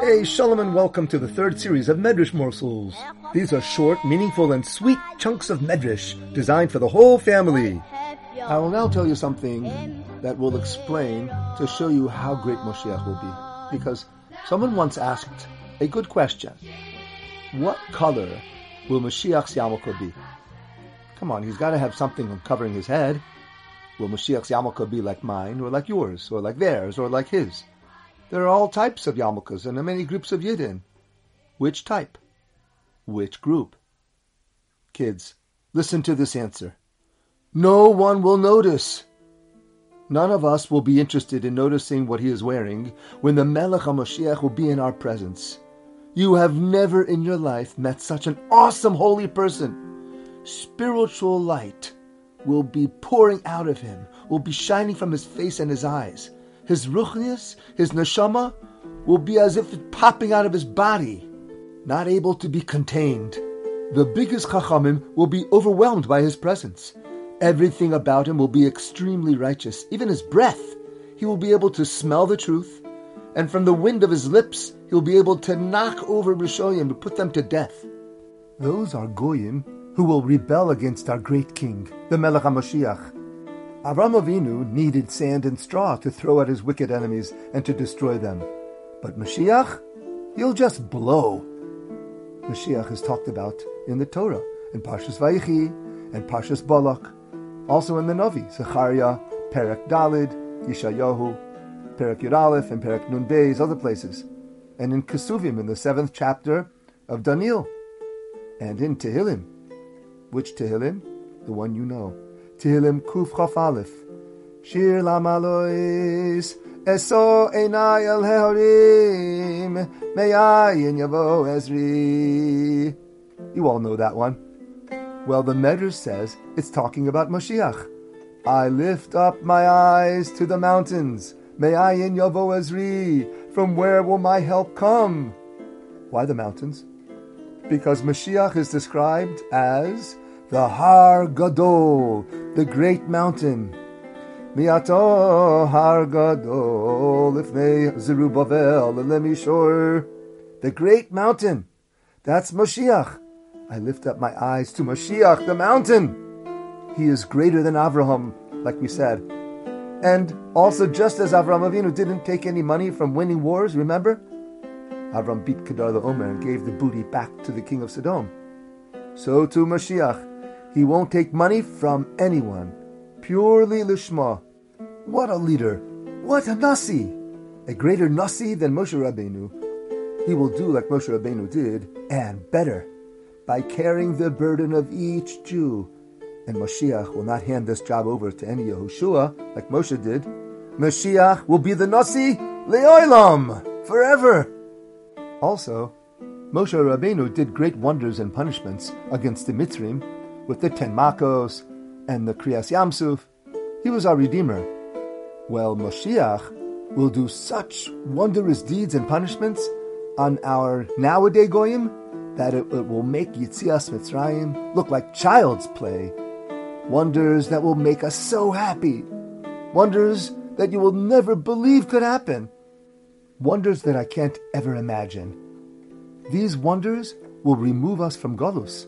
Hey, Shalom and welcome to the third series of Medrash Morsels. These are short, meaningful, and sweet chunks of Medrash designed for the whole family. I will now tell you something that will explain to show you how great Moshiach will be. Because someone once asked a good question. What color will Moshiach's yarmulke be? Come on, he's got to have something covering his head. Will Mashiach's yarmulke be like mine, or like yours, or like theirs, or like his? There are all types of yarmulkes and many groups of yidden. Which type? Which group? Kids, listen to this answer. No one will notice. None of us will be interested in noticing what he is wearing when the Melech HaMashiach will be in our presence. You have never in your life met such an awesome holy person. Spiritual light will be pouring out of him, will be shining from his face and his eyes his ruchnius, his neshama, will be as if popping out of his body, not able to be contained. The biggest chachamim will be overwhelmed by his presence. Everything about him will be extremely righteous, even his breath. He will be able to smell the truth, and from the wind of his lips, he will be able to knock over Rishoyim and put them to death. Those are goyim who will rebel against our great king, the Melech HaMashiach, Avram Avinu needed sand and straw to throw at his wicked enemies and to destroy them. But Mashiach, he'll just blow. Mashiach is talked about in the Torah, in Parshas Vayichi and Parshas Balak, also in the Novi, Zechariah, Perek Dalid, Yeshayahu, Perek Yud and Perek Nun Beis, other places, and in Kesuvim in the seventh chapter of Daniel, and in Tehillim. Which Tehillim? The one you know. Tehillim Kuf Chaf Aleph. Shir Lamalois, Eso Einai El Hehorim, Me'ayin Yavo Ezri. You all know that one. Well, the Medrash says it's talking about Mashiach. I lift up my eyes to the mountains. May Me'ayin Yavo Ezri. From where will my help come? Why the mountains? Because Mashiach is described as the Har Gadol, the great mountain. Miato Har Gadol, if Ifnei Zerubbabel, Lemishor, the great mountain. That's Mashiach. I lift up my eyes to Mashiach, the mountain. He is greater than Avraham, like we said. And also, just as Avraham Avinu didn't take any money from winning wars, remember? Avram beat Kedarlaomer and gave the booty back to the king of Sodom. So too Mashiach he won't take money from anyone. Purely Lishma. What a leader. What a Nasi. A greater Nasi than Moshe Rabbeinu. He will do like Moshe Rabbeinu did, and better, by carrying the burden of each Jew. And Mashiach will not hand this job over to any Yehoshua, like Moshe did. Mashiach will be the Nasi Leolam, forever. Also, Moshe Rabbeinu did great wonders and punishments against the Mitzrim, with the Ten Makos and the Kriyas Yamsuf. He was our Redeemer. Well, Moshiach will do such wondrous deeds and punishments on our nowadays Goyim that it, it will make Yitzias Mitzrayim look like child's play. Wonders that will make us so happy. Wonders that you will never believe could happen. Wonders that I can't ever imagine. These wonders will remove us from Golus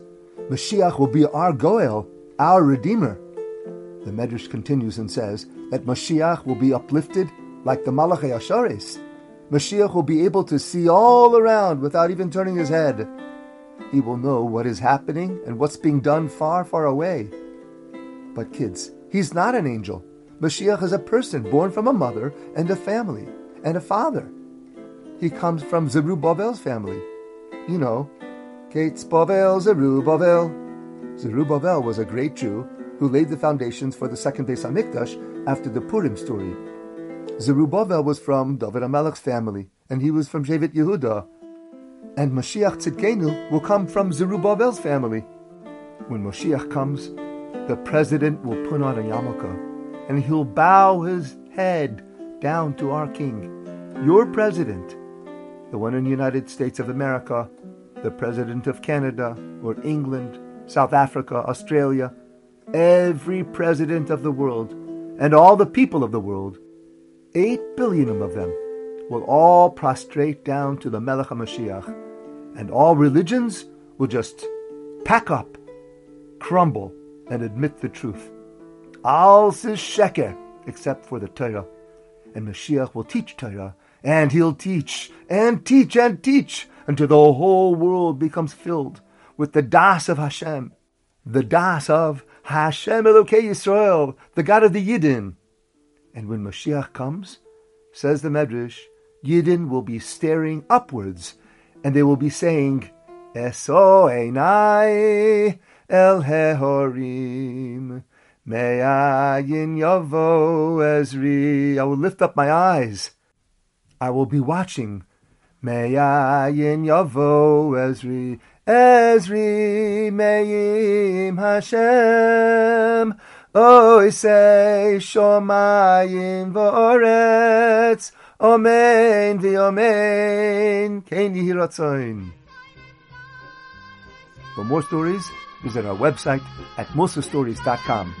Mashiach will be our Goel, our Redeemer. The Medrash continues and says that Mashiach will be uplifted like the Malachei Asharis. Mashiach will be able to see all around without even turning his head. He will know what is happening and what's being done far, far away. But kids, he's not an angel. Mashiach is a person born from a mother and a family and a father. He comes from Zerubbabel's family. You know, Kates Bavel, Zerubbabel. Zerubbabel was a great Jew who laid the foundations for the second Beis Hamikdash after the Purim story. Zerubbabel was from David HaMelech's family, and he was from Shevet Yehuda. And Mashiach Tzidkenu will come from Zerubbabel's family. When Mashiach comes, the president will put on a yarmulke, and he'll bow his head down to our king, your president, the one in the United States of America, the President of Canada or England, South Africa, Australia, every president of the world, and all the people of the world, eight billion of them, will all prostrate down to the Melech HaMashiach, and all religions will just pack up, crumble, and admit the truth. All is sheker, except for the Torah. And Mashiach will teach Torah, and he'll teach, and teach, and teach, until the whole world becomes filled with the Das of Hashem, the Das of Hashem Elokei Yisrael, the God of the Yidden. And when Mashiach comes, says the Medrash, Yidden will be staring upwards, and they will be saying, Eso einai el hehorim, me'ayin yavo ezri. I will lift up my eyes. I will be watching. Me'ayin yavo ezri. Ezri me'im Hashem. Say shomayim v'oretz. Amen v'amen. Kein yihiratzoin. For more stories, visit our website at mosastories.com.